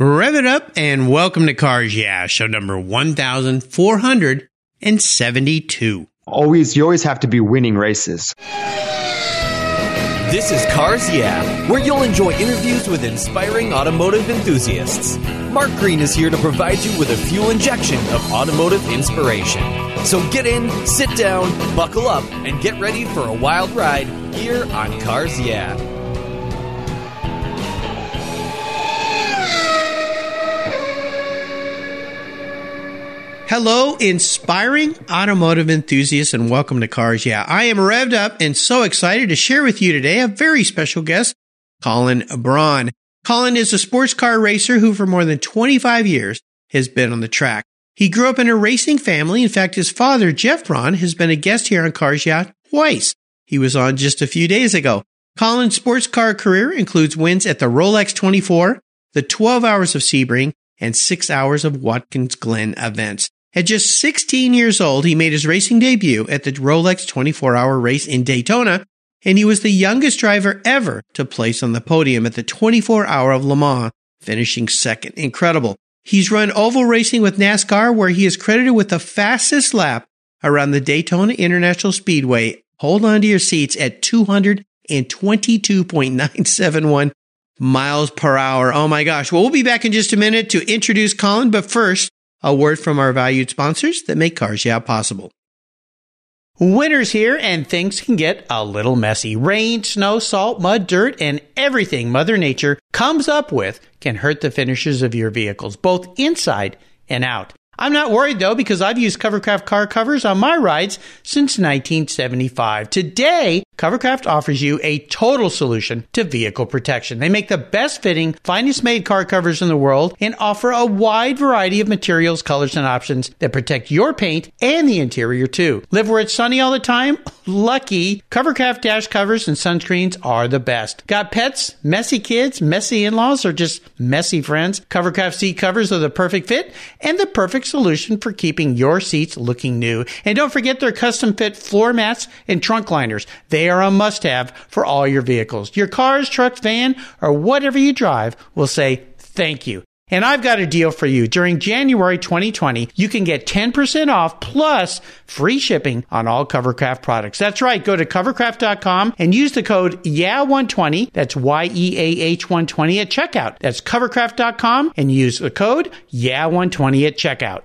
Rev it up and welcome to Cars Yeah, show number 1472. Always, you always have to be winning races. This is Cars Yeah, where you'll enjoy interviews with inspiring automotive enthusiasts. Mark Green is here to provide you with a fuel injection of automotive inspiration. So get in, sit down, buckle up, and get ready for a wild ride here on Cars Yeah. Hello, inspiring automotive enthusiasts, and welcome to Cars Yeah. I am revved up and so excited to share with you today a very special guest, Colin Braun. Colin is a sports car racer who, for more than 25 years, has been on the track. He grew up in a racing family. In fact, his father, Jeff Braun, has been a guest here on Cars Yeah twice. He was on just a few days ago. Colin's sports car career includes wins at the Rolex 24, the 12 hours of Sebring, and six hours of Watkins Glen events. At just 16 years old, he made his racing debut at the Rolex 24 hour race in Daytona, and he was the youngest driver ever to place on the podium at the 24 hour of Le Mans, finishing second. Incredible. He's run oval racing with NASCAR, where he is credited with the fastest lap around the Daytona International Speedway. Hold on to your seats at 222.971 miles per hour. Oh my gosh. Well, we'll be back in just a minute to introduce Colin, but first, a word from our valued sponsors that make Cars Yeah possible. Winter's here and things can get a little messy. Rain, snow, salt, mud, dirt, and everything Mother Nature comes up with can hurt the finishes of your vehicles, both inside and out. I'm not worried though because I've used Covercraft car covers on my rides since 1975. Today, Covercraft offers you a total solution to vehicle protection. They make the best fitting, finest made car covers in the world and offer a wide variety of materials, colors, and options that protect your paint and the interior too. Live where it's sunny all the time? Lucky. Covercraft dash covers and sunscreens are the best. Got pets, messy kids, messy in-laws, or just messy friends? Covercraft seat covers are the perfect fit and the perfect solution for keeping your seats looking new. And don't forget their custom fit floor mats and trunk liners. They are a must have for all your vehicles. Your cars, trucks, van, or whatever you drive will say thank you. And I've got a deal for you. During January 2020, you can get 10% off plus free shipping on all Covercraft products. That's right. Go to covercraft.com and use the code YEAH120. That's Y-E-A-H 120 at checkout. That's covercraft.com and use the code YEAH120 at checkout.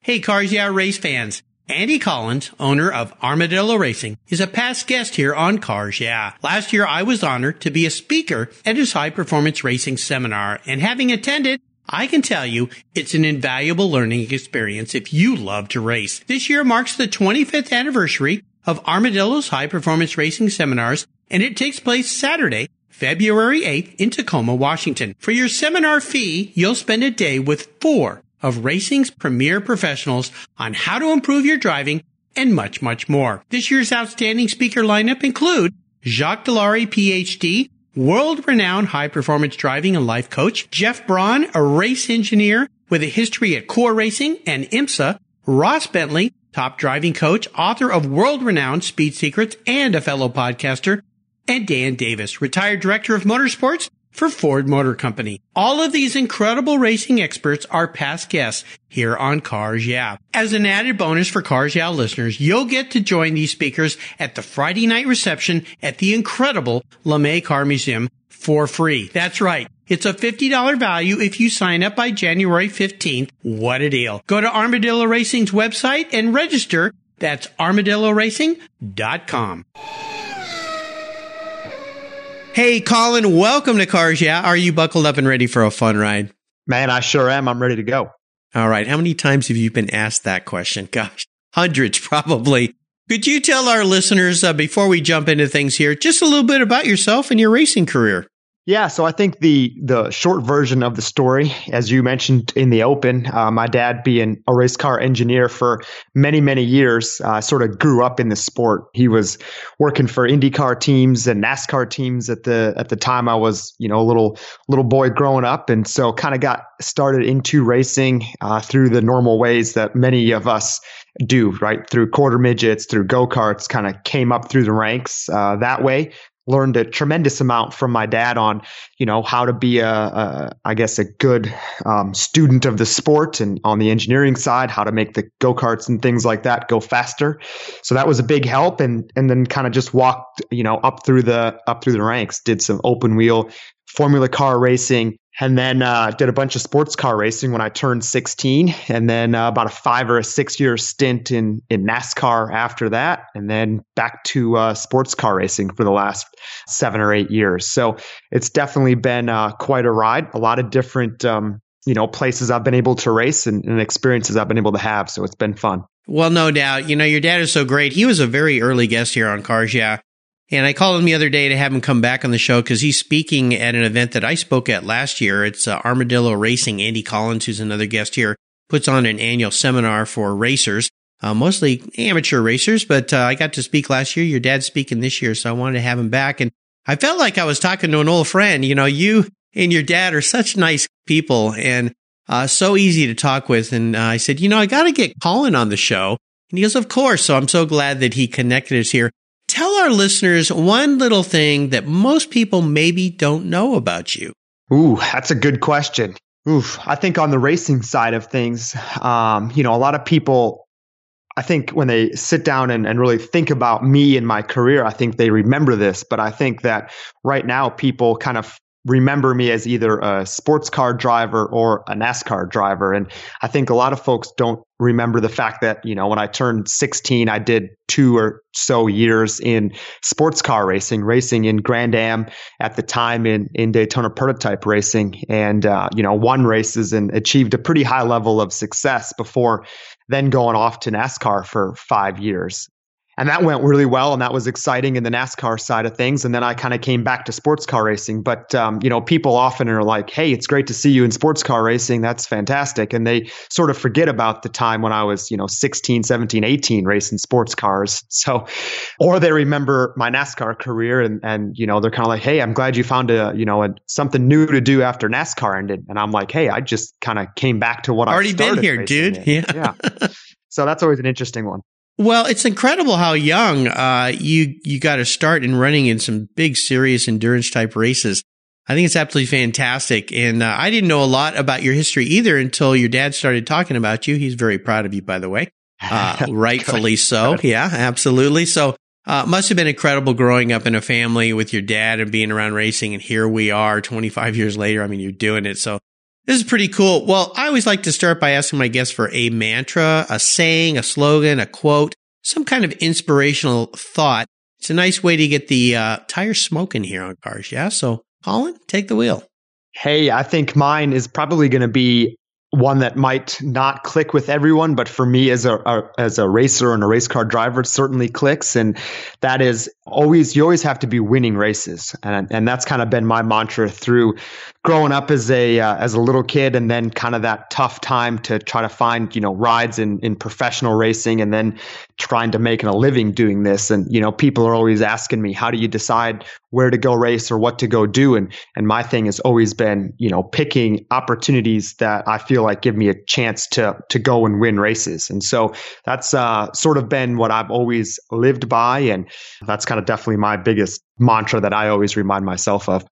Hey, Cars Yeah race fans. Andy Collins, owner of Armadillo Racing, is a past guest here on Cars Yeah. Last year, I was honored to be a speaker at his high performance racing seminar, and having attended, I can tell you it's an invaluable learning experience if you love to race. This year marks the 25th anniversary of Armadillo's high performance racing seminars, and it takes place Saturday, February 8th in Tacoma, Washington. For your seminar fee, you'll spend a day with four of racing's premier professionals on how to improve your driving and much, much more. This year's outstanding speaker lineup include Jacques Dallaire, PhD, world-renowned high-performance driving and life coach, Jeff Braun, a race engineer with a history at Core Racing and IMSA, Ross Bentley, top driving coach, author of world-renowned Speed Secrets and a fellow podcaster, and Dan Davis, retired director of motorsports for Ford Motor Company. All of these incredible racing experts are past guests here on Cars Yeah. As an added bonus for Cars Yeah listeners, you'll get to join these speakers at the Friday night reception at the incredible LeMay Car Museum for free. That's right. It's a $50 value if you sign up by January 15th. What a deal. Go to Armadillo Racing's website and register. That's armadilloracing.com. Hey, Colin, welcome to Cars Yeah. Are you buckled up and ready for a fun ride? Man, I sure am. I'm ready to go. All right. How many times have you been asked that question? Gosh, hundreds probably. Could you tell our listeners uh, before we jump into things here just a little bit about yourself and your racing career? Yeah, so I think the the short version of the story, as you mentioned in the open, uh, my dad being a race car engineer for many many years, uh, sort of grew up in the sport. He was working for IndyCar teams and NASCAR teams at the at the time I was you know a little little boy growing up, and so kind of got started into racing uh, through the normal ways that many of us do, right? Through quarter midgets, through go karts, kind of came up through the ranks uh, that way learned a tremendous amount from my dad on, you know, how to be a, a I guess, a good um, student of the sport and on the engineering side, how to make the go karts and things like that go faster. So that was a big help. And, and then kind of just walked, you know, up through the, up through the ranks, did some open wheel formula car racing, and then uh, did a bunch of sports car racing when I turned 16, and then uh, about a five or a six year stint in in NASCAR after that, and then back to uh, sports car racing for the last seven or eight years. So it's definitely been uh, quite a ride. A lot of different um, you know places I've been able to race and, and experiences I've been able to have. So it's been fun. Well, no doubt. You know, your dad is so great. He was a very early guest here on Cars Yeah. And I called him the other day to have him come back on the show because he's speaking at an event that I spoke at last year. It's uh, Armadillo Racing. Andy Collins, who's another guest here, puts on an annual seminar for racers, uh, mostly amateur racers. But uh, I got to speak last year. Your dad's speaking this year, so I wanted to have him back. And I felt like I was talking to an old friend. You know, you and your dad are such nice people and uh, so easy to talk with. And uh, I said, you know, I got to get Colin on the show. And he goes, of course. So I'm so glad that he connected us here our listeners one little thing that most people maybe don't know about you. Ooh, that's a good question. Oof, I think on the racing side of things, um, you know, a lot of people, I think when they sit down and, and really think about me and my career, I think they remember this. But I think that right now people kind of remember me as either a sports car driver or a NASCAR driver. And I think a lot of folks don't remember the fact that, you know, when I turned 16, I did two or so years in sports car racing, racing in Grand Am at the time in, in Daytona prototype racing and, uh, you know, won races and achieved a pretty high level of success before then going off to NASCAR for five years and that went really well and that was exciting in the NASCAR side of things. And then I kind of came back to sports car racing. But um, you know people often are like hey it's great to see you in sports car racing. That's fantastic. And they sort of forget about the time when I was you know 16 17 18 racing sports cars. So or they remember my NASCAR career and and you know they're kind of like hey I'm glad you found a you know a, something new to do after NASCAR ended. And I'm like hey I just kind of came back to what I've already been here dude. in. yeah. Yeah. So that's always an interesting one well, it's incredible how young uh, you you got to start in running in some big, serious endurance type races. I think it's absolutely fantastic, and uh, I didn't know a lot about your history either until your dad started talking about you. He's very proud of you, by the way, uh, rightfully so. Yeah, absolutely. So, uh, must have been incredible growing up in a family with your dad and being around racing, and here we are, 25 years later. I mean, you're doing it. So, this is pretty cool. Well, I always like to start by asking my guests for a mantra, a saying, a slogan, a quote, some kind of inspirational thought. It's a nice way to get the uh, tires smoking here on cars. Yeah. So, Colin, take the wheel. Hey, I think mine is probably going to be one that might not click with everyone, but for me as a, a, as a racer and a race car driver, it certainly clicks. And that is always you always have to be winning races, and and that's kind of been my mantra through growing up as a uh, as a little kid, and then kind of that tough time to try to find you know rides in in professional racing, and then trying to make a living doing this. And you know, people are always asking me, how do you decide where to go race or what to go do? And and my thing has always been you know picking opportunities that I feel like give me a chance to to go and win races. And so that's uh, sort of been what I've always lived by, and that's kind of definitely my biggest mantra that I always remind myself of.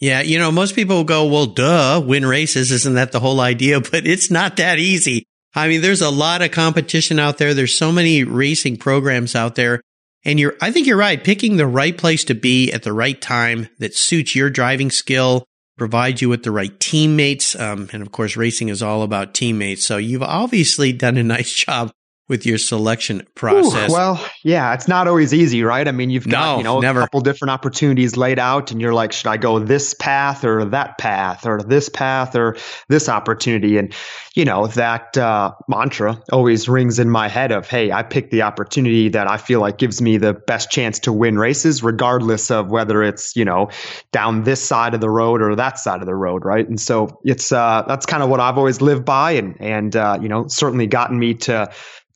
Yeah, you know, most people go, well, duh, win races. Isn't that the whole idea? But it's not that easy. I mean, there's a lot of competition out there. There's so many racing programs out there. And you're, I think you're right. Picking the right place to be at the right time that suits your driving skill, provides you with the right teammates. Um, and of course, racing is all about teammates. So you've obviously done a nice job with your selection process? Ooh, well, yeah, it's not always easy, right? I mean, you've got no, you know never. a couple different opportunities laid out, and you're like, should I go this path or that path or this path or this opportunity? And you know that uh, mantra always rings in my head of, hey, I pick the opportunity that I feel like gives me the best chance to win races, regardless of whether it's you know down this side of the road or that side of the road, right? And so it's uh, that's kind of what I've always lived by, and and uh, you know certainly gotten me to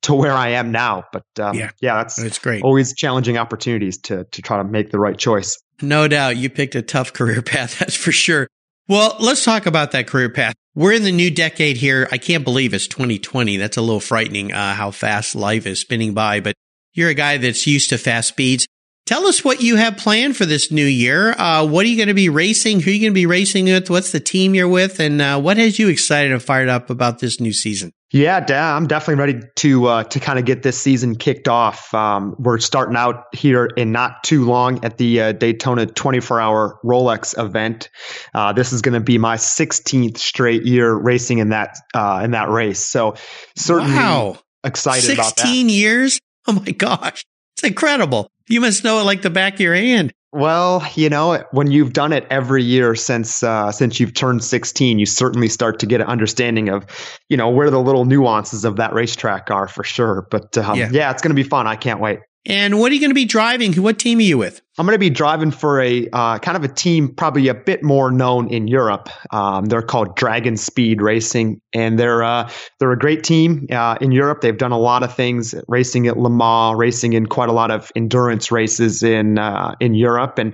to where I am now. But um, yeah, yeah, that's it's great. Always challenging opportunities to to try to make the right choice. No doubt, you picked a tough career path. That's for sure. Well, let's talk about that career path. We're in the new decade here. I can't believe it's 2020. That's a little frightening uh, how fast life is spinning by. But you're a guy that's used to fast speeds. tell us what you have planned for this new year. Uh, what are you going to be racing? Who are you going to be racing with? What's the team you're with? And uh, what has you excited and fired up about this new season? Yeah, I'm definitely ready to uh, to kind of get this season kicked off. Um, we're starting out here in not too long at the uh, Daytona 24 Hour Rolex event. Uh, this is going to be my 16th straight year racing in that uh, in that race. So certainly wow. excited 16 about that. 16 years? Oh my gosh, it's incredible. You must know it like the back of your hand. Well, you know, when you've done it every year since uh, since you've turned 16, you certainly start to get an understanding of, you know, where the little nuances of that racetrack are for sure. But um, yeah. yeah, it's going to be fun. I can't wait. And what are you going to be driving? What team are you with? I'm going to be driving for a uh, kind of a team probably a bit more known in Europe. Um, they're called DragonSpeed Racing, and they're uh, they're a great team uh, in Europe. They've done a lot of things, racing at Le Mans, racing in quite a lot of endurance races in uh, in Europe, and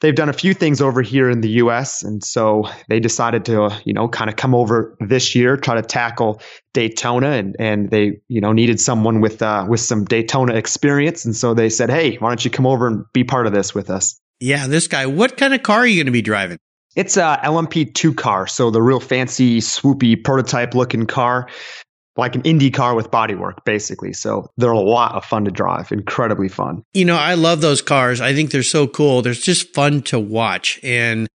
they've done a few things over here in the U.S. And so they decided to you know kind of come over this year, try to tackle Daytona, and and they you know needed someone with uh, with some Daytona experience, and so they said, hey, why don't you come over and be part of this? with us. Yeah, this guy. What kind of car are you going to be driving? It's a LMP2 car, so the real fancy, swoopy, prototype looking car, like an Indy car with bodywork, basically. So they're a lot of fun to drive, incredibly fun. You know, I love those cars. I think they're so cool. They're just fun to watch, and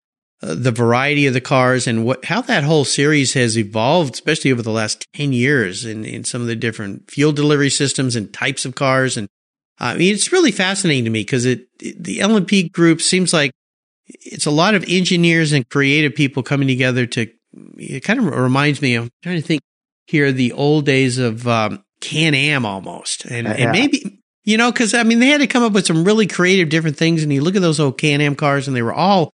uh, the variety of the cars and what how that whole series has evolved, especially over the last ten years, in in some of the different fuel delivery systems and types of cars and I mean, it's really fascinating to me because it, it, the LMP group seems like it's a lot of engineers and creative people coming together to. It kind of reminds me. I'm trying to think here the old days of um, Can Am almost, and, yeah. and maybe you know because I mean they had to come up with some really creative different things. And you look at those old Can Am cars, and they were all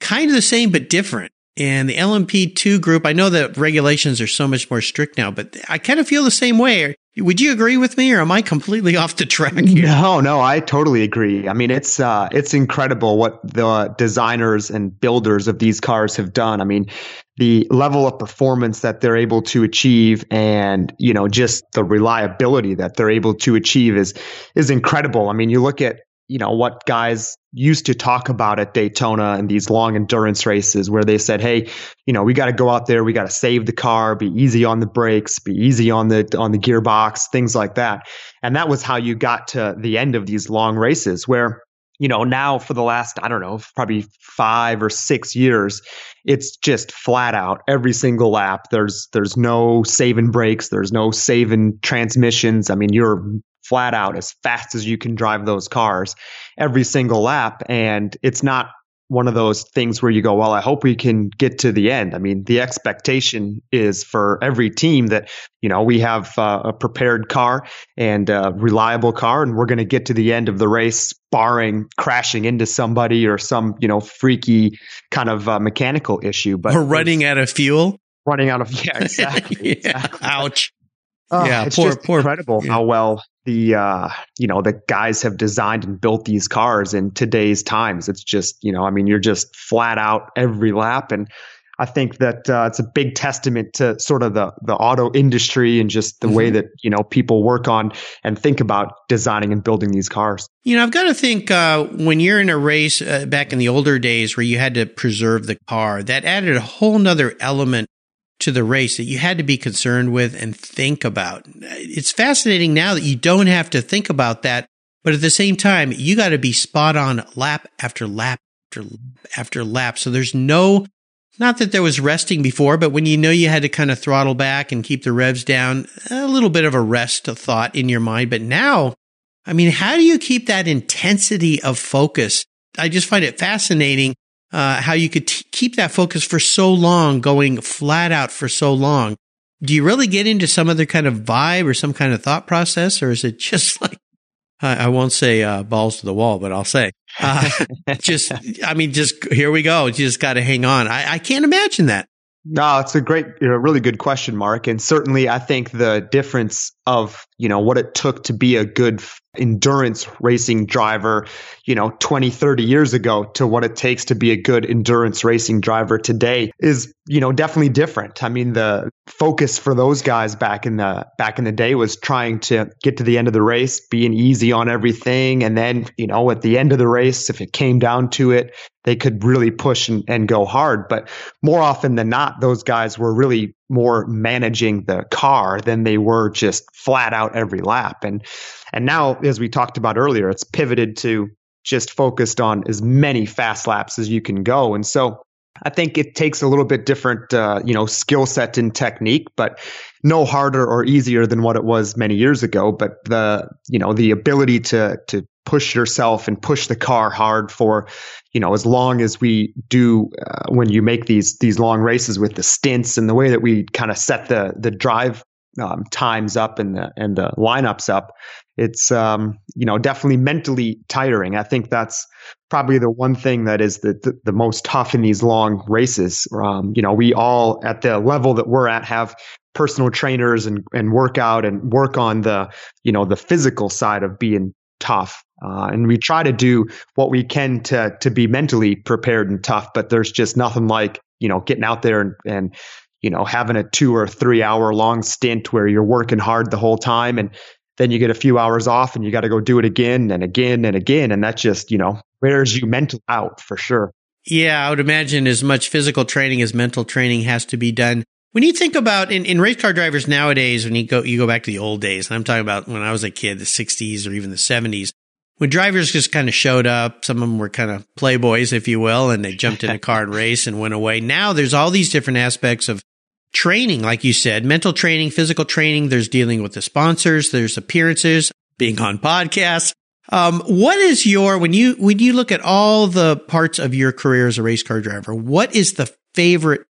kind of the same but different. And the LMP2 group, I know that regulations are so much more strict now, but I kind of feel the same way. Would you agree with me or am I completely off the track here? No, no, I totally agree. I mean, it's uh it's incredible what the designers and builders of these cars have done. I mean, the level of performance that they're able to achieve and, you know, just the reliability that they're able to achieve is is incredible. I mean, you look at you know, what guys used to talk about at Daytona and these long endurance races where they said, Hey, you know, we got to go out there. We got to save the car, be easy on the brakes, be easy on the, on the gearbox, things like that. And that was how you got to the end of these long races where, you know, now for the last, I don't know, probably five or six years, it's just flat out every single lap. There's, there's no saving brakes. There's no saving transmissions. I mean, you're flat out as fast as you can drive those cars every single lap. And it's not one of those things where you go, well, I hope we can get to the end. I mean, the expectation is for every team that, you know, we have uh, a prepared car and a reliable car and we're going to get to the end of the race, barring crashing into somebody or some, you know, freaky kind of uh, mechanical issue. But we're running out of fuel. Running out of, yeah, exactly. yeah. exactly. Ouch. Oh, yeah, it's poor, just poor, incredible yeah. how well the uh, you know the guys have designed and built these cars in today's times. It's just you know I mean you're just flat out every lap, and I think that uh, it's a big testament to sort of the the auto industry and just the mm-hmm. way that you know people work on and think about designing and building these cars. You know, I've got to think uh, when you're in a race uh, back in the older days where you had to preserve the car, that added a whole nother element to the race that you had to be concerned with and think about. It's fascinating now that you don't have to think about that, but at the same time, you got to be spot on lap after lap after after lap. So there's no not that there was resting before, but when you know you had to kind of throttle back and keep the revs down, a little bit of a rest of thought in your mind. But now, I mean, how do you keep that intensity of focus? I just find it fascinating uh, how you could t- keep that focus for so long, going flat out for so long. Do you really get into some other kind of vibe or some kind of thought process, or is it just like I, I won't say uh, balls to the wall, but I'll say uh, just I mean, just here we go. You just got to hang on. I, I can't imagine that. No, it's a great, you know, really good question, Mark. And certainly I think the difference of, you know, what it took to be a good endurance racing driver, you know, 20, 30 years ago to what it takes to be a good endurance racing driver today is, you know, definitely different. I mean, the focus for those guys back in the back in the day was trying to get to the end of the race, being easy on everything and then, you know, at the end of the race if it came down to it, they could really push and, and go hard. But more often than not, those guys were really more managing the car than they were just flat out every lap. And and now, as we talked about earlier, it's pivoted to just focused on as many fast laps as you can go. And so I think it takes a little bit different, uh, you know, skill set and technique, but no harder or easier than what it was many years ago. But the, you know, the ability to to push yourself and push the car hard for, you know, as long as we do uh, when you make these these long races with the stints and the way that we kind of set the the drive um, times up and the and the lineups up, it's um, you know definitely mentally tiring. I think that's probably the one thing that is the the, the most tough in these long races. Um, you know, we all at the level that we're at have personal trainers and and work out and work on the you know the physical side of being tough. Uh, and we try to do what we can to to be mentally prepared and tough, but there's just nothing like you know getting out there and, and you know, having a two or three hour long stint where you're working hard the whole time and then you get a few hours off and you got to go do it again and again and again. And that just, you know, wears you mental out for sure. Yeah, I would imagine as much physical training as mental training has to be done. When you think about in, in race car drivers nowadays, when you go you go back to the old days, and I'm talking about when I was a kid, the 60s or even the 70s, when drivers just kind of showed up, some of them were kind of playboys, if you will, and they jumped in a car and race and went away. Now there's all these different aspects of training, like you said, mental training, physical training. There's dealing with the sponsors. There's appearances, being on podcasts. Um, what is your, when you, when you look at all the parts of your career as a race car driver, what is the favorite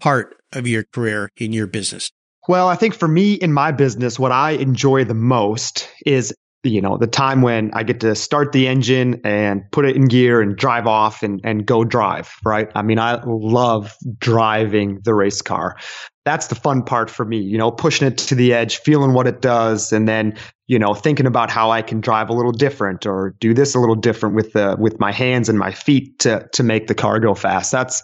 part of your career in your business? Well, I think for me in my business, what I enjoy the most is you know the time when i get to start the engine and put it in gear and drive off and, and go drive right? I mean i love driving the race car. That's the fun part for me you know pushing it to the edge feeling what it does and then you know thinking about how i can drive a little different or do this a little different with the with my hands and my feet to to make the car go fast. That's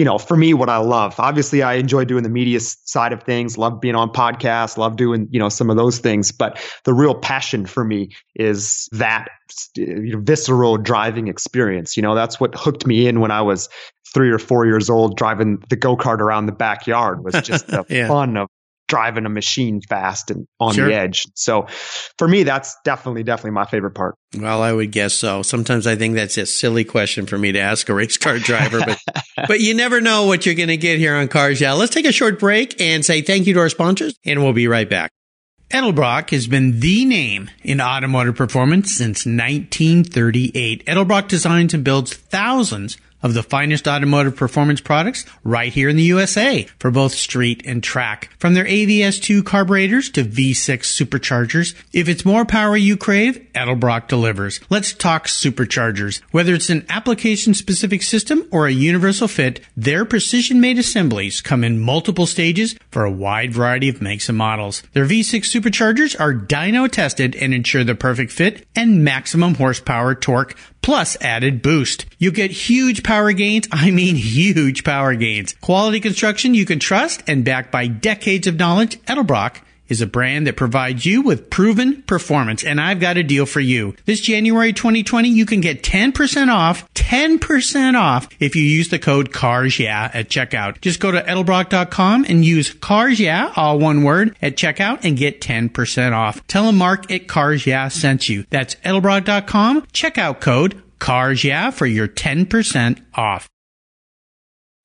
you know, for me, what I love. Obviously, I enjoy doing the media side of things, love being on podcasts, love doing, you know, some of those things. But the real passion for me is that you know, visceral driving experience. You know, that's what hooked me in when I was three or four years old, driving the go kart around the backyard was just the yeah. fun of driving a machine fast and on sure. the edge. So for me, that's definitely, definitely my favorite part. Well, I would guess so. Sometimes I think that's a silly question for me to ask a race car driver, but, but you never know what you're going to get here on Cars Yeah. Let's take a short break and say thank you to our sponsors and we'll be right back. Edelbrock has been the name in automotive performance since 1938. Edelbrock designs and builds thousands of the finest automotive performance products right here in the USA for both street and track. From their AVS2 carburetors to V6 superchargers, if it's more power you crave, Edelbrock delivers. Let's talk superchargers. Whether it's an application specific system or a universal fit, their precision made assemblies come in multiple stages for a wide variety of makes and models. Their V6 superchargers are dyno tested and ensure the perfect fit and maximum horsepower torque plus added boost. You get huge power gains. I mean, huge power gains. Quality construction you can trust and backed by decades of knowledge. Edelbrock is a brand that provides you with proven performance. And I've got a deal for you. This January 2020, you can get 10% off, 10% off if you use the code CARS Yeah at checkout. Just go to edelbrock.com and use CARS Yeah, all one word, at checkout and get 10% off. Tell them Mark at CARS Yeah sent you. That's edelbrock.com, checkout code CARS Yeah for your 10% off.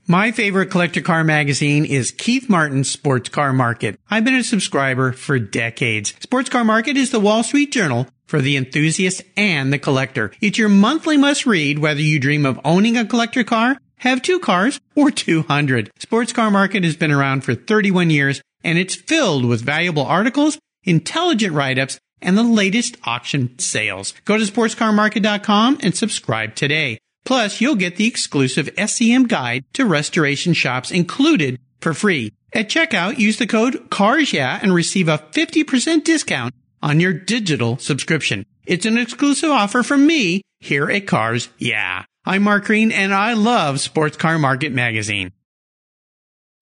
My favorite collector car magazine is Keith Martin's Sports Car Market. I've been a subscriber for decades. Sports Car Market is the Wall Street Journal for the enthusiast and the collector. It's your monthly must read whether you dream of owning a collector car, have two cars, or 200. Sports Car Market has been around for 31 years and it's filled with valuable articles, intelligent write-ups, and the latest auction sales. Go to sportscarmarket.com and subscribe today. Plus, you'll get the exclusive SCM guide to restoration shops included for free. At checkout, use the code CARS Yeah and receive a 50% discount on your digital subscription. It's an exclusive offer from me here at Cars Yeah. I'm Mark Green and I love Sports Car Market Magazine.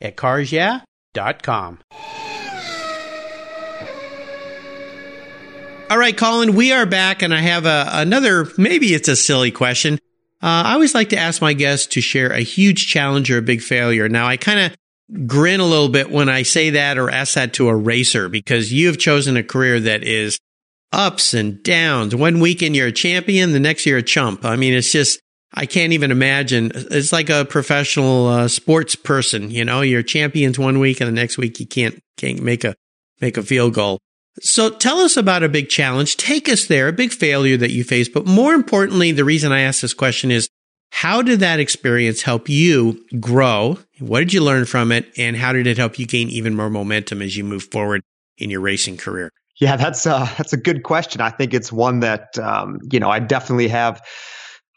at carsyeah.com. All right, Colin, we are back, and I have a, another, maybe it's a silly question. Uh, I always like to ask my guests to share a huge challenge or a big failure. Now, I kind of grin a little bit when I say that or ask that to a racer because you have chosen a career that is ups and downs. One weekend you're a champion, the next year a chump. I mean, it's just, I can't even imagine. It's like a professional uh, sports person. You know, you're champions one week and the next week you can't can't make a make a field goal. So tell us about a big challenge. Take us there, a big failure that you faced. But more importantly, the reason I ask this question is how did that experience help you grow? What did you learn from it? And how did it help you gain even more momentum as you move forward in your racing career? Yeah, that's a, that's a good question. I think it's one that, um, you know, I definitely have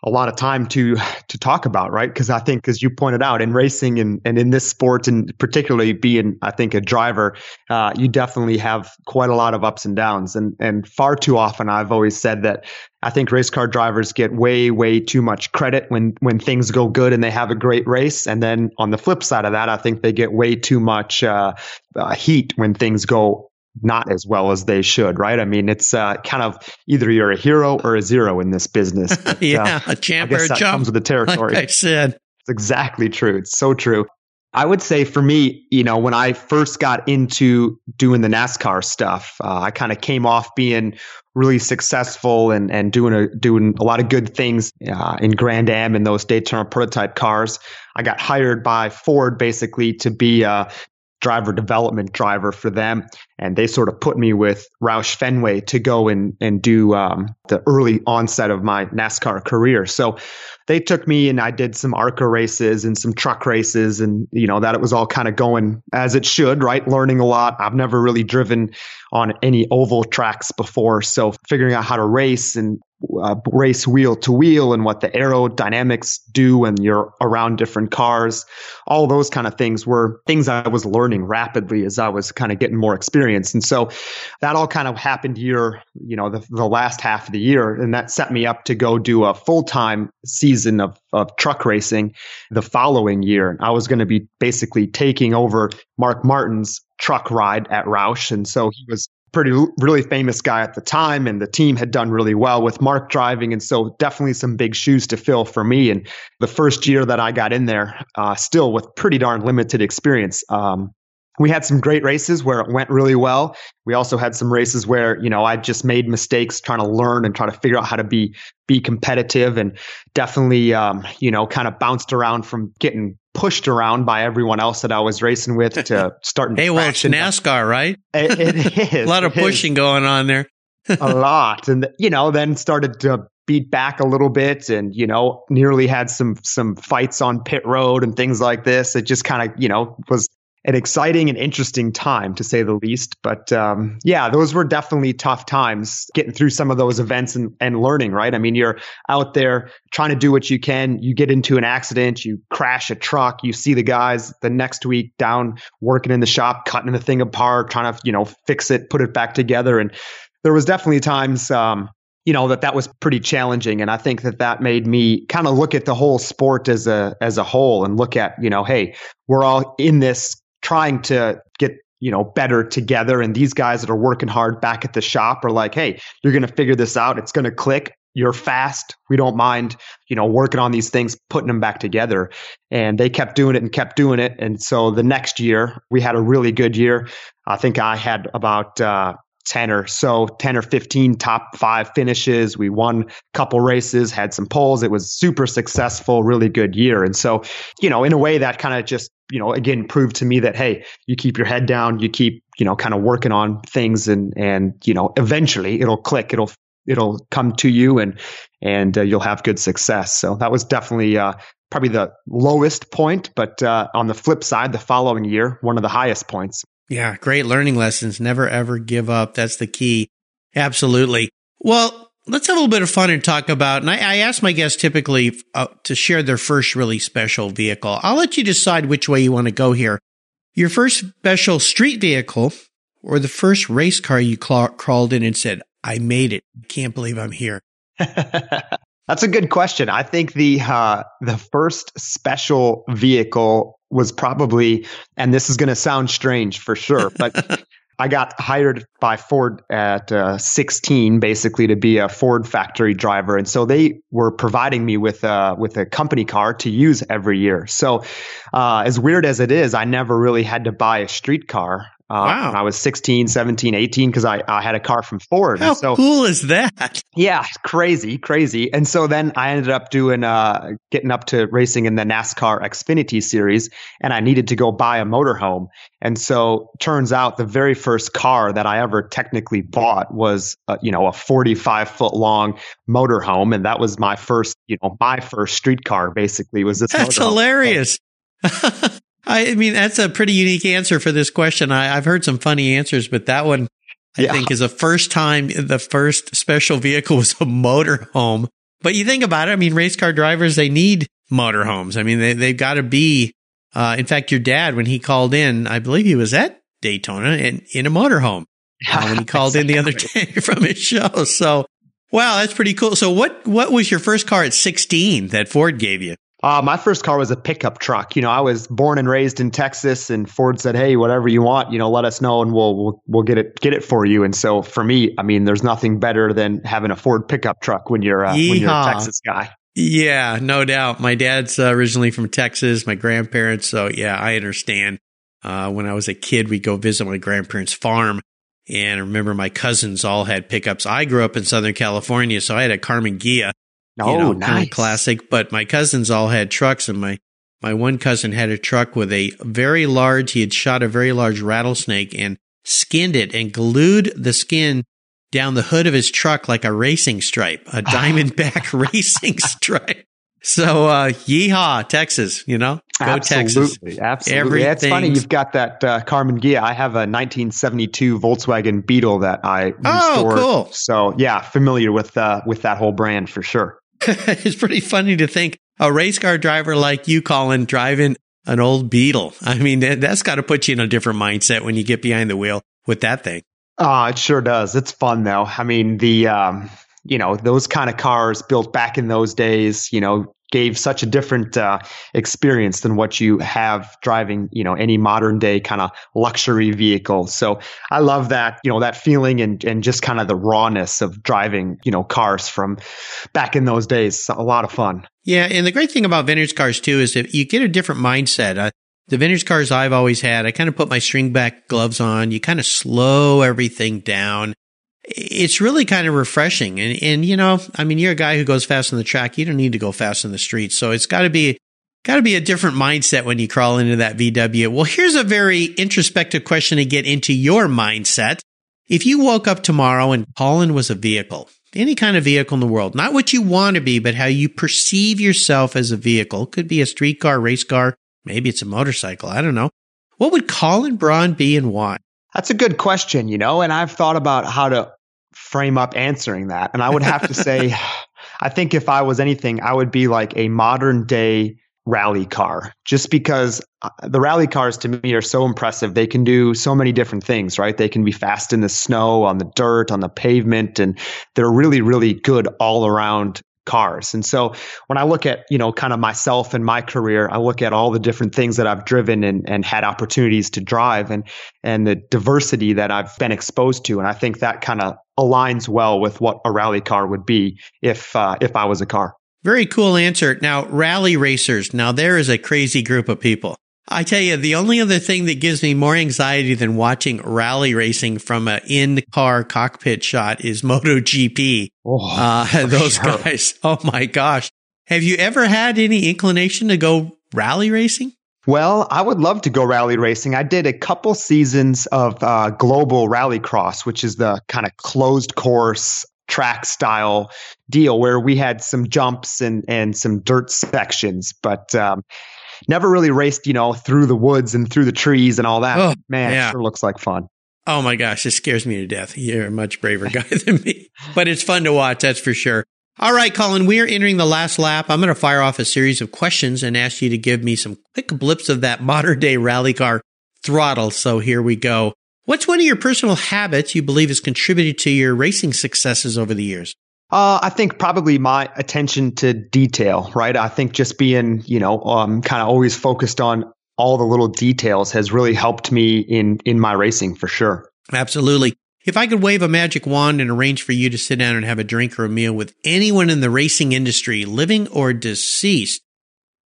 a lot of time to to talk about, right? Because I think, as you pointed out, in racing and, and in this sport, and particularly being, I think, a driver, uh, you definitely have quite a lot of ups and downs. And and far too often, I've always said that I think race car drivers get way way too much credit when when things go good and they have a great race, and then on the flip side of that, I think they get way too much uh, uh, heat when things go not as well as they should, right? I mean, it's uh, kind of either you're a hero or a zero in this business. But, yeah, uh, a champ or a that chump. comes with the territory. Like I said, it's exactly true. It's so true. I would say for me, you know, when I first got into doing the NASCAR stuff, uh, I kind of came off being really successful and and doing a doing a lot of good things uh, in Grand Am and those Daytona prototype cars. I got hired by Ford basically to be a driver development driver for them. And they sort of put me with Roush Fenway to go and, and do um, the early onset of my NASCAR career. So they took me and I did some ARCA races and some truck races. And, you know, that it was all kind of going as it should, right? Learning a lot. I've never really driven on any oval tracks before. So figuring out how to race and uh, race wheel to wheel and what the aerodynamics do when you're around different cars. All those kind of things were things I was learning rapidly as I was kind of getting more experience. And so that all kind of happened here, you know, the, the last half of the year. And that set me up to go do a full time season of, of truck racing the following year. And I was going to be basically taking over Mark Martin's truck ride at Roush. And so he was pretty really famous guy at the time and the team had done really well with Mark driving and so definitely some big shoes to fill for me and the first year that I got in there uh, still with pretty darn limited experience um, we had some great races where it went really well. We also had some races where, you know, I just made mistakes trying to learn and try to figure out how to be be competitive and definitely um, you know, kind of bounced around from getting pushed around by everyone else that I was racing with to starting hey, well, it's NASCAR, right? It, it is. a lot of pushing is. going on there. a lot. And, you know, then started to beat back a little bit and, you know, nearly had some, some fights on pit road and things like this. It just kind of, you know, was an exciting and interesting time to say the least. But um, yeah, those were definitely tough times getting through some of those events and, and learning, right? I mean, you're out there trying to do what you can. You get into an accident, you crash a truck, you see the guys the next week down working in the shop, cutting the thing apart, trying to, you know, fix it, put it back together. And there was definitely times, um, you know that that was pretty challenging and i think that that made me kind of look at the whole sport as a as a whole and look at you know hey we're all in this trying to get you know better together. And these guys that are working hard back at the shop are like hey you're going to figure this out. It's going to click. You're fast. We don't mind you know working on these things putting them back together. And they kept doing it and kept doing it. And so the next year we had a really good year. I think i had about uh, 10 or so, 10 or 15 top five finishes. We won a couple races, had some poles. It was super successful, really good year. And so, you know, in a way that kind of just, you know, again, proved to me that, hey, you keep your head down, you keep, you know, kind of working on things and, and, you know, eventually it'll click. It'll, it'll come to you and, and uh, you'll have good success. So that was definitely, uh, probably the lowest point, but uh, on the flip side, the following year, one of the highest points. Yeah, great learning lessons. Never ever give up. That's the key. Absolutely. Well, let's have a little bit of fun and talk about. And I, I ask my guests typically uh, to share their first really special vehicle. I'll let you decide which way you want to go here. Your first special street vehicle or the first race car you crawled in and said, I made it. Can't believe I'm here. That's a good question. I think the uh, the first special vehicle was probably, and this is going to sound strange for sure, but I got hired by Ford at uh, 16, basically to be a Ford factory driver, and so they were providing me with a with a company car to use every year. So, uh, as weird as it is, I never really had to buy a street car. Uh, wow. I was 16, 17, 18, because I, I had a car from Ford. How so, cool is that? Yeah, crazy, crazy. And so then I ended up doing, uh, getting up to racing in the NASCAR Xfinity series, and I needed to go buy a motorhome. And so turns out the very first car that I ever technically bought was, uh, you know, a 45 foot long motorhome. And that was my first, you know, my first street car basically was this. That's motorhome. hilarious. I mean, that's a pretty unique answer for this question. I, have heard some funny answers, but that one I yeah. think is the first time the first special vehicle was a motorhome. But you think about it, I mean, race car drivers, they need motorhomes. I mean, they, they've got to be, uh, in fact, your dad, when he called in, I believe he was at Daytona in, in a motorhome uh, when he called in the other day from his show. So, wow, that's pretty cool. So what, what was your first car at 16 that Ford gave you? Uh, my first car was a pickup truck. You know, I was born and raised in Texas, and Ford said, "Hey, whatever you want, you know, let us know, and we'll we'll, we'll get it get it for you." And so, for me, I mean, there's nothing better than having a Ford pickup truck when you're uh, when you're a Texas guy. Yeah, no doubt. My dad's uh, originally from Texas. My grandparents, so yeah, I understand. Uh, when I was a kid, we'd go visit my grandparents' farm, and I remember my cousins all had pickups. I grew up in Southern California, so I had a Karmann Ghia Oh, you know, nice. Kind of classic. But my cousins all had trucks, and my my one cousin had a truck with a very large. He had shot a very large rattlesnake and skinned it and glued the skin down the hood of his truck like a racing stripe, a diamondback racing stripe. So, uh, yeehaw, Texas, you know, go absolutely, Texas. Absolutely. Yeah, it's funny. You've got that, uh, Karmann Ghia. I have a 1972 Volkswagen Beetle that I restored. Oh, cool. So yeah, familiar with, uh, with that whole brand for sure. it's pretty funny to think a race car driver like you, Colin, driving an old Beetle. I mean, that's got to put you in a different mindset when you get behind the wheel with that thing. Oh, it sure does. It's fun though. I mean, the, um, you know, those kind of cars built back in those days, you know, gave such a different uh, experience than what you have driving, you know, any modern day kind of luxury vehicle. So I love that, you know, that feeling and and just kind of the rawness of driving, you know, cars from back in those days. A lot of fun. Yeah, and the great thing about vintage cars too is that you get a different mindset. Uh, the vintage cars I've always had, I kind of put my string back gloves on. You kind of slow everything down it's really kind of refreshing. And, and, you know, I mean, you're a guy who goes fast on the track. You don't need to go fast on the streets. So it's got to be, got to be a different mindset when you crawl into that VW. Well, here's a very introspective question to get into your mindset. If you woke up tomorrow and Colin was a vehicle, any kind of vehicle in the world, not what you want to be, but how you perceive yourself as a vehicle, could be a streetcar, race car, maybe it's a motorcycle. I don't know. What would Colin Braun be and why? That's a good question, you know, and I've thought about how to frame up answering that. And I would have to say, I think if I was anything, I would be like a modern day rally car, just because uh, the rally cars to me are so impressive. They can do so many different things, right? They can be fast in the snow, on the dirt, on the pavement, and they're really, really good all around cars. And so when I look at, you know, kind of myself and my career, I look at all the different things that I've driven and, and had opportunities to drive and, and the diversity that I've been exposed to. And I think that kind of aligns well with what a rally car would be if, uh, if I was a car. Very cool answer. Now, rally racers. Now, there is a crazy group of people. I tell you, the only other thing that gives me more anxiety than watching rally racing from an in-car cockpit shot is MotoGP. Oh, uh, those sure. guys. Oh my gosh. Have you ever had any inclination to go rally racing? Well, I would love to go rally racing. I did a couple seasons of uh, global rallycross, which is the kind of closed course track style deal where we had some jumps and, and some dirt sections, but um, never really raced, you know, through the woods and through the trees and all that. Oh, Man, yeah. it sure looks like fun. Oh my gosh, it scares me to death. You're a much braver guy than me, but it's fun to watch. That's for sure. All right, Colin, we are entering the last lap. I'm going to fire off a series of questions and ask you to give me some quick blips of that modern day rally car throttle. So here we go. What's one of your personal habits you believe has contributed to your racing successes over the years? Uh, I think probably my attention to detail, right? I think just being, you know, um, kind of always focused on all the little details has really helped me in in my racing for sure. Absolutely. If I could wave a magic wand and arrange for you to sit down and have a drink or a meal with anyone in the racing industry, living or deceased,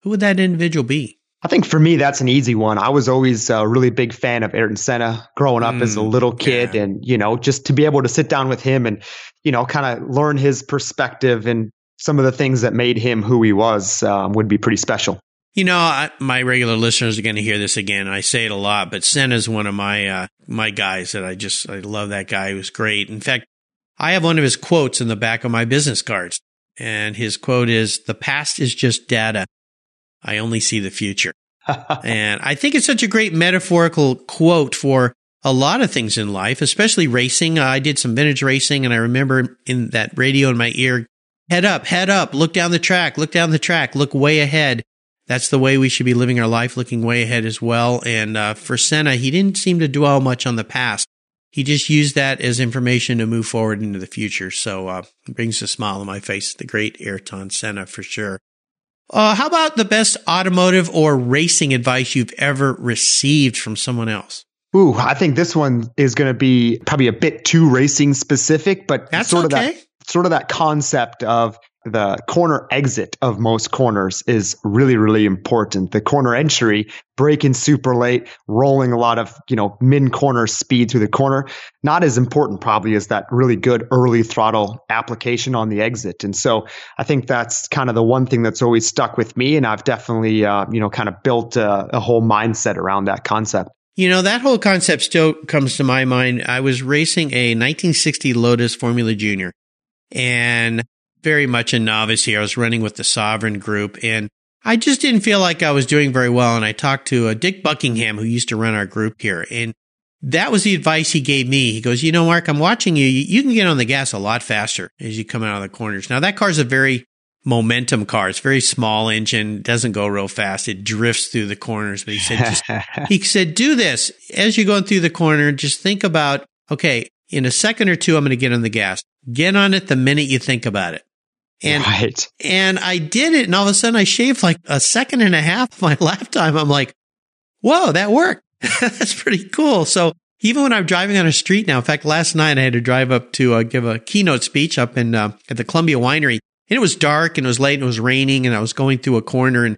who would that individual be? I think for me that's an easy one. I was always a really big fan of Ayrton Senna growing up as a Mm, little kid, yeah. and you know, just to be able to sit down with him and you know, kind of learn his perspective and some of the things that made him who he was um, would be pretty special. You know, I, my regular listeners are going to hear this again. I say it a lot, but Senna is one of my uh, my guys that I just I love. That guy he was great. In fact, I have one of his quotes in the back of my business cards, and his quote is, "The past is just data. I only see the future." and I think it's such a great metaphorical quote for a lot of things in life, especially racing. I did some vintage racing, and I remember in that radio in my ear, head up, head up, look down the track, look down the track, look way ahead. That's the way we should be living our life, looking way ahead as well. And uh, for Senna, he didn't seem to dwell much on the past. He just used that as information to move forward into the future. So uh, it brings a smile on my face. The great Ayrton Senna for sure. Uh, how about the best automotive or racing advice you've ever received from someone else? Ooh, I think this one is going to be probably a bit too racing specific, but That's sort okay. of that sort of that concept of the corner exit of most corners is really really important. The corner entry, braking super late, rolling a lot of, you know, mid corner speed through the corner, not as important probably as that really good early throttle application on the exit. And so I think that's kind of the one thing that's always stuck with me and I've definitely uh, you know, kind of built a, a whole mindset around that concept. You know, that whole concept still comes to my mind. I was racing a 1960 Lotus Formula Junior and very much a novice here. I was running with the SOVREN group and I just didn't feel like I was doing very well. And I talked to uh, Dick Buckingham, who used to run our group here. And that was the advice he gave me. He goes, you know, Mark, I'm watching you. You you can get on the gas a lot faster as you come out of the corners. Now that car's a very momentum car. It's very small engine, doesn't go real fast. It drifts through the corners. But he said, just he said, do this as you're going through the corner. Just think about, okay, in a second or two, I'm going to get on the gas. Get on it the minute you think about it. And, right. and I did it. And all of a sudden I shaved like a second and a half of my lap time. I'm like, whoa, that worked. That's pretty cool. So even when I'm driving on a street now, in fact, last night I had to drive up to uh, give a keynote speech up in, uh, at the Columbia Winery and it was dark and it was late and it was raining and I was going through a corner and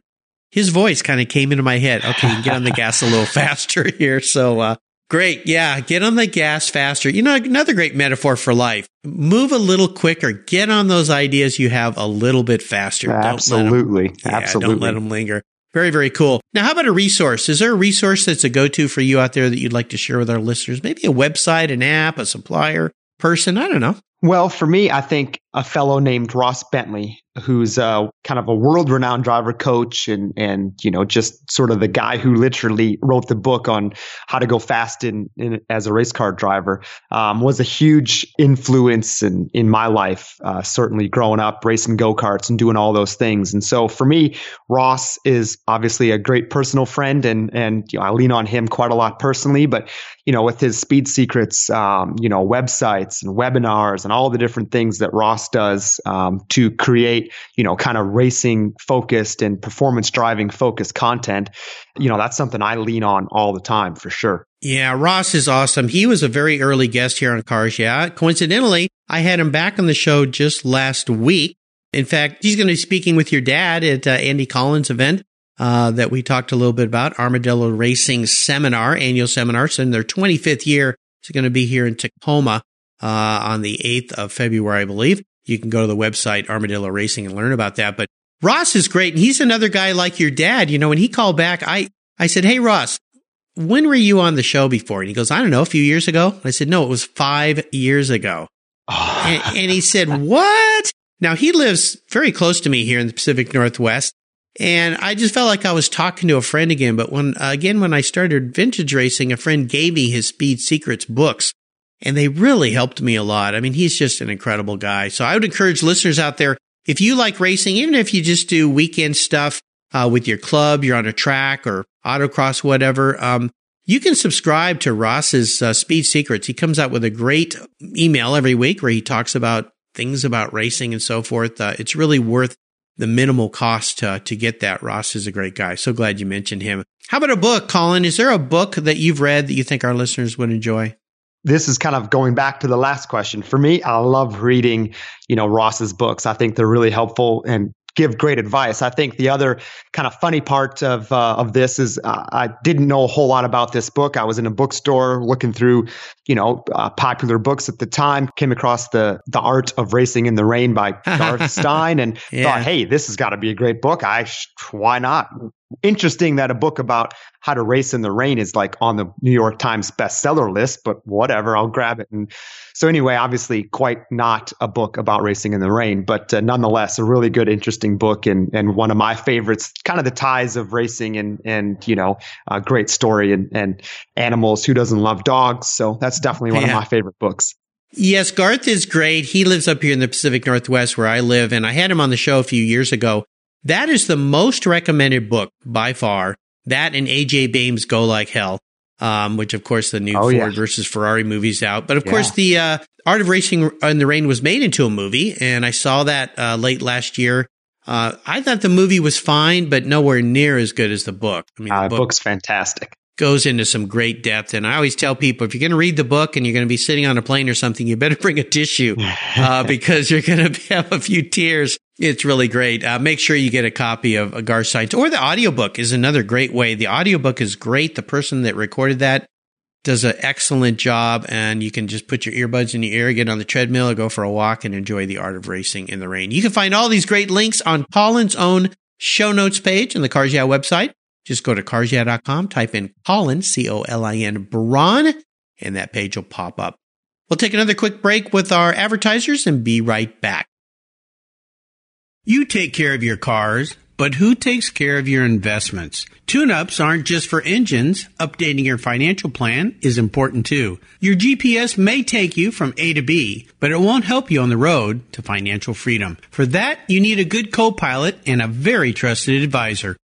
his voice kind of came into my head. Okay, you can get on the gas a little faster here. So, uh, great. Yeah. Get on the gas faster. You know, another great metaphor for life. Move a little quicker. Get on those ideas you have a little bit faster. Don't let 'em- Absolutely. yeah, Absolutely. don't let them linger. Very, very cool. Now, how about a resource? Is there a resource that's a go-to for you out there that you'd like to share with our listeners? Maybe a website, an app, a supplier, person? I don't know. Well, for me, I think a fellow named Ross Bentley, who's uh, kind of a world-renowned driver coach, and and you know just sort of the guy who literally wrote the book on how to go fast in, in as a race car driver, um, was a huge influence in in my life. Uh, certainly, growing up racing go karts and doing all those things, and so for me, Ross is obviously a great personal friend, and and you know, I lean on him quite a lot personally, but you know, with his speed secrets, um, you know, websites and webinars all the different things that Ross does um, to create, you know, kind of racing focused and performance driving focused content, you know, that's something I lean on all the time for sure. Yeah, Ross is awesome. He was a very early guest here on Cars Yeah. Coincidentally, I had him back on the show just last week. In fact, he's going to be speaking with your dad at uh, Andy Collins' event uh, that we talked a little bit about, Armadillo Racing Seminar, annual seminar. So in their 25th year, it's going to be here in Tacoma on the 8th of February, I believe. You can go to the website Armadillo Racing and learn about that. But Ross is great, and he's another guy like your dad. You know, when he called back, I I said, "Hey, Ross, when were you on the show before?" And he goes, "I don't know, a few years ago." I said, "No, it was five years ago." and, and he said, "What?" Now he lives very close to me here in the Pacific Northwest. And I just felt like I was talking to a friend again. But when, uh, again, when I started vintage racing, a friend gave me his Speed Secrets books and they really helped me a lot. I mean, he's just an incredible guy. So I would encourage listeners out there, if you like racing, even if you just do weekend stuff, uh, with your club, you're on a track or autocross, whatever, um, you can subscribe to Ross's uh, Speed Secrets. He comes out with a great email every week where he talks about things about racing and so forth. Uh, it's really worth the minimal cost to, to get that. Ross is a great guy. So glad you mentioned him. How about a book, Colin? Is there a book that you've read that you think our listeners would enjoy? This is kind of going back to the last question. For me, I love reading, you know, Ross's books. I think they're really helpful and give great advice. I think the other kind of funny part of uh, of this is uh, I didn't know a whole lot about this book. I was in a bookstore looking through, you know, uh, popular books at the time. Came across the the Art of Racing in the Rain by Garth Stein, and yeah. thought, hey, this has got to be a great book. I why not? Interesting that a book about how to race in the rain is like on the New York Times bestseller list, but whatever, I'll grab it. And so anyway, obviously quite not a book about racing in the rain, but uh, nonetheless a really good, interesting book and, and one of my favorites, kind of the ties of racing and, and, you know, a great story and, and animals. Who doesn't love dogs? So that's definitely one yeah. of my favorite books. Yes, Garth is great. He lives up here in the Pacific Northwest where I live, and I had him on the show a few years ago. That is the most recommended book by far that and AJ Baime's Go Like Hell, um, which of course the new oh, Ford yeah. versus Ferrari movie's out. But of yeah. course the uh, Art of Racing in the Rain was made into a movie, and I saw that uh, late last year. Uh, I thought the movie was fine, but nowhere near as good as the book. I mean, the uh, book book's fantastic. Goes into some great depth, and I always tell people if you're going to read the book and you're going to be sitting on a plane or something, you better bring a tissue uh, because you're going to have a few tears it's really great. Uh, make sure you get a copy of a Garth Stein or the audiobook is another great way. The audiobook is great. The person that recorded that does an excellent job and you can just put your earbuds in your ear, get on the treadmill or go for a walk and enjoy the art of racing in the rain. You can find all these great links on Colin's own show notes page on the Cars Yeah website. Just go to carsyeah.com, type in Colin, C-O-L-I-N, Braun, and that page will pop up. We'll take another quick break with our advertisers and be right back. You take care of your cars, but who takes care of your investments? Tune-ups aren't just for engines. Updating your financial plan is important too. Your GPS may take you from A to B, but it won't help you on the road to financial freedom. For that, you need a good co-pilot and a very trusted advisor.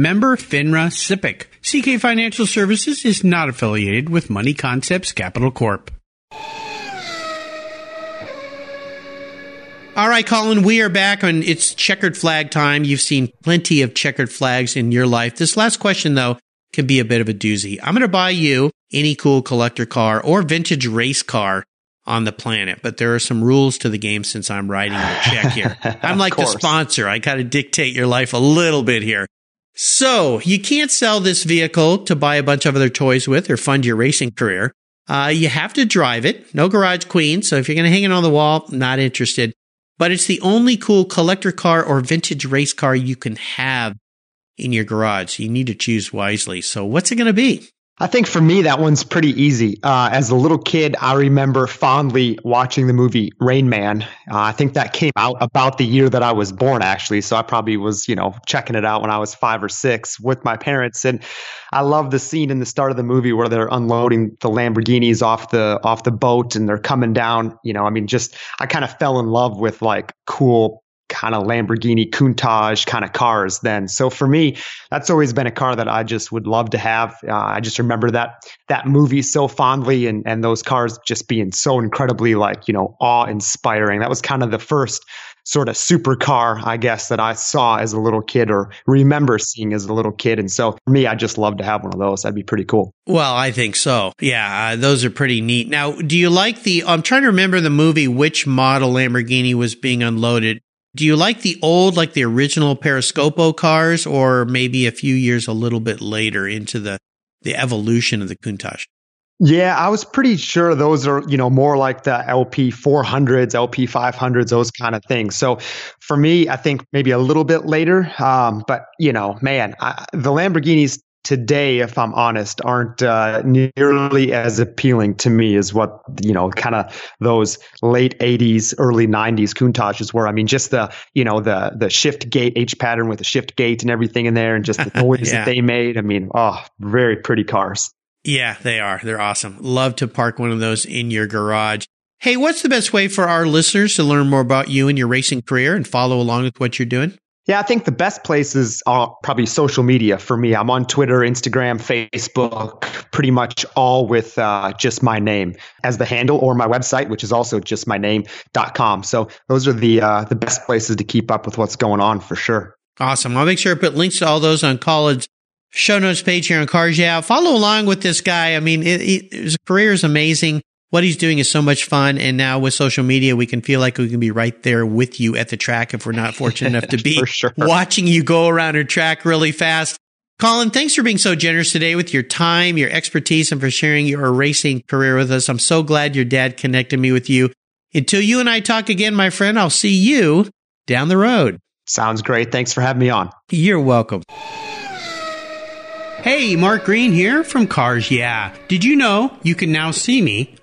Member FINRA SIPC. CK Financial Services is not affiliated with Money Concepts Capital Corp. All right, Colin, we are back on it's checkered flag time. You've seen plenty of checkered flags in your life. This last question, though, can be a bit of a doozy. I'm going to buy you any cool collector car or vintage race car on the planet, but there are some rules to the game since I'm writing the check here. I'm like the sponsor. I got to dictate your life a little bit here. So you can't sell this vehicle to buy a bunch of other toys with or fund your racing career. Uh, you have to drive it. No garage queen. So if you're going to hang it on the wall, not interested but it's the only cool collector car or vintage race car you can have in your garage. You need to choose wisely. So what's it going to be? I think for me, that one's pretty easy. Uh, as a little kid, I remember fondly watching the movie Rain Man. Uh, I think that came out about the year that I was born, actually. So I probably was, you know, checking it out when I was five or six with my parents. And I love the scene in the start of the movie where they're unloading the Lamborghinis off the off the boat and they're coming down. You know, I mean, just I kind of fell in love with like cool kind of Lamborghini Countach kind of cars then. So for me, that's always been a car that I just would love to have. Uh, I just remember that that movie so fondly and and those cars just being so incredibly like, you know, awe-inspiring. That was kind of the first sort of supercar, I guess, that I saw as a little kid or remember seeing as a little kid. And so for me, I'd just love to have one of those. That'd be pretty cool. Well, I think so. Yeah, uh, those are pretty neat. Now, do you like the, I'm trying to remember the movie, which model Lamborghini was being unloaded. Do you like the old, like the original Periscopio cars, or maybe a few years a little bit later into the, the evolution of the Countach? Yeah, I was pretty sure those are, you know, more like the LP 400s, LP 500s, those kind of things. So for me, I think maybe a little bit later. Um, but, you know, man, I, the Lamborghinis today, if I'm honest, aren't uh, nearly as appealing to me as what, you know, kind of those late 80s, early 90s Countaches were. I mean, just the, you know, the the shift gate H pattern with the shift gate and everything in there and just the noise yeah. that they made. I mean, oh, very pretty cars. Yeah, they are. They're awesome. Love to park one of those in your garage. Hey, what's the best way for our listeners to learn more about you and your racing career and follow along with what you're doing? Yeah, I think the best places are probably social media for me. I'm on Twitter, Instagram, Facebook, pretty much all with uh, just my name as the handle or my website, which is also just my name.com. So those are the uh, the best places to keep up with what's going on for sure. Awesome. I'll make sure to put links to all those on Colin's show notes page here on Cars Yeah. Follow along with this guy. I mean, it, it, his career is amazing. What he's doing is so much fun. And now with social media, we can feel like we can be right there with you at the track if we're not fortunate enough to be sure. watching you go around a track really fast. Colin, thanks for being so generous today with your time, your expertise, and for sharing your racing career with us. I'm so glad your dad connected me with you. Until you and I talk again, my friend, I'll see you down the road. Sounds great. Thanks for having me on. You're welcome. Hey, Mark Green here from Cars Yeah. Did you know you can now see me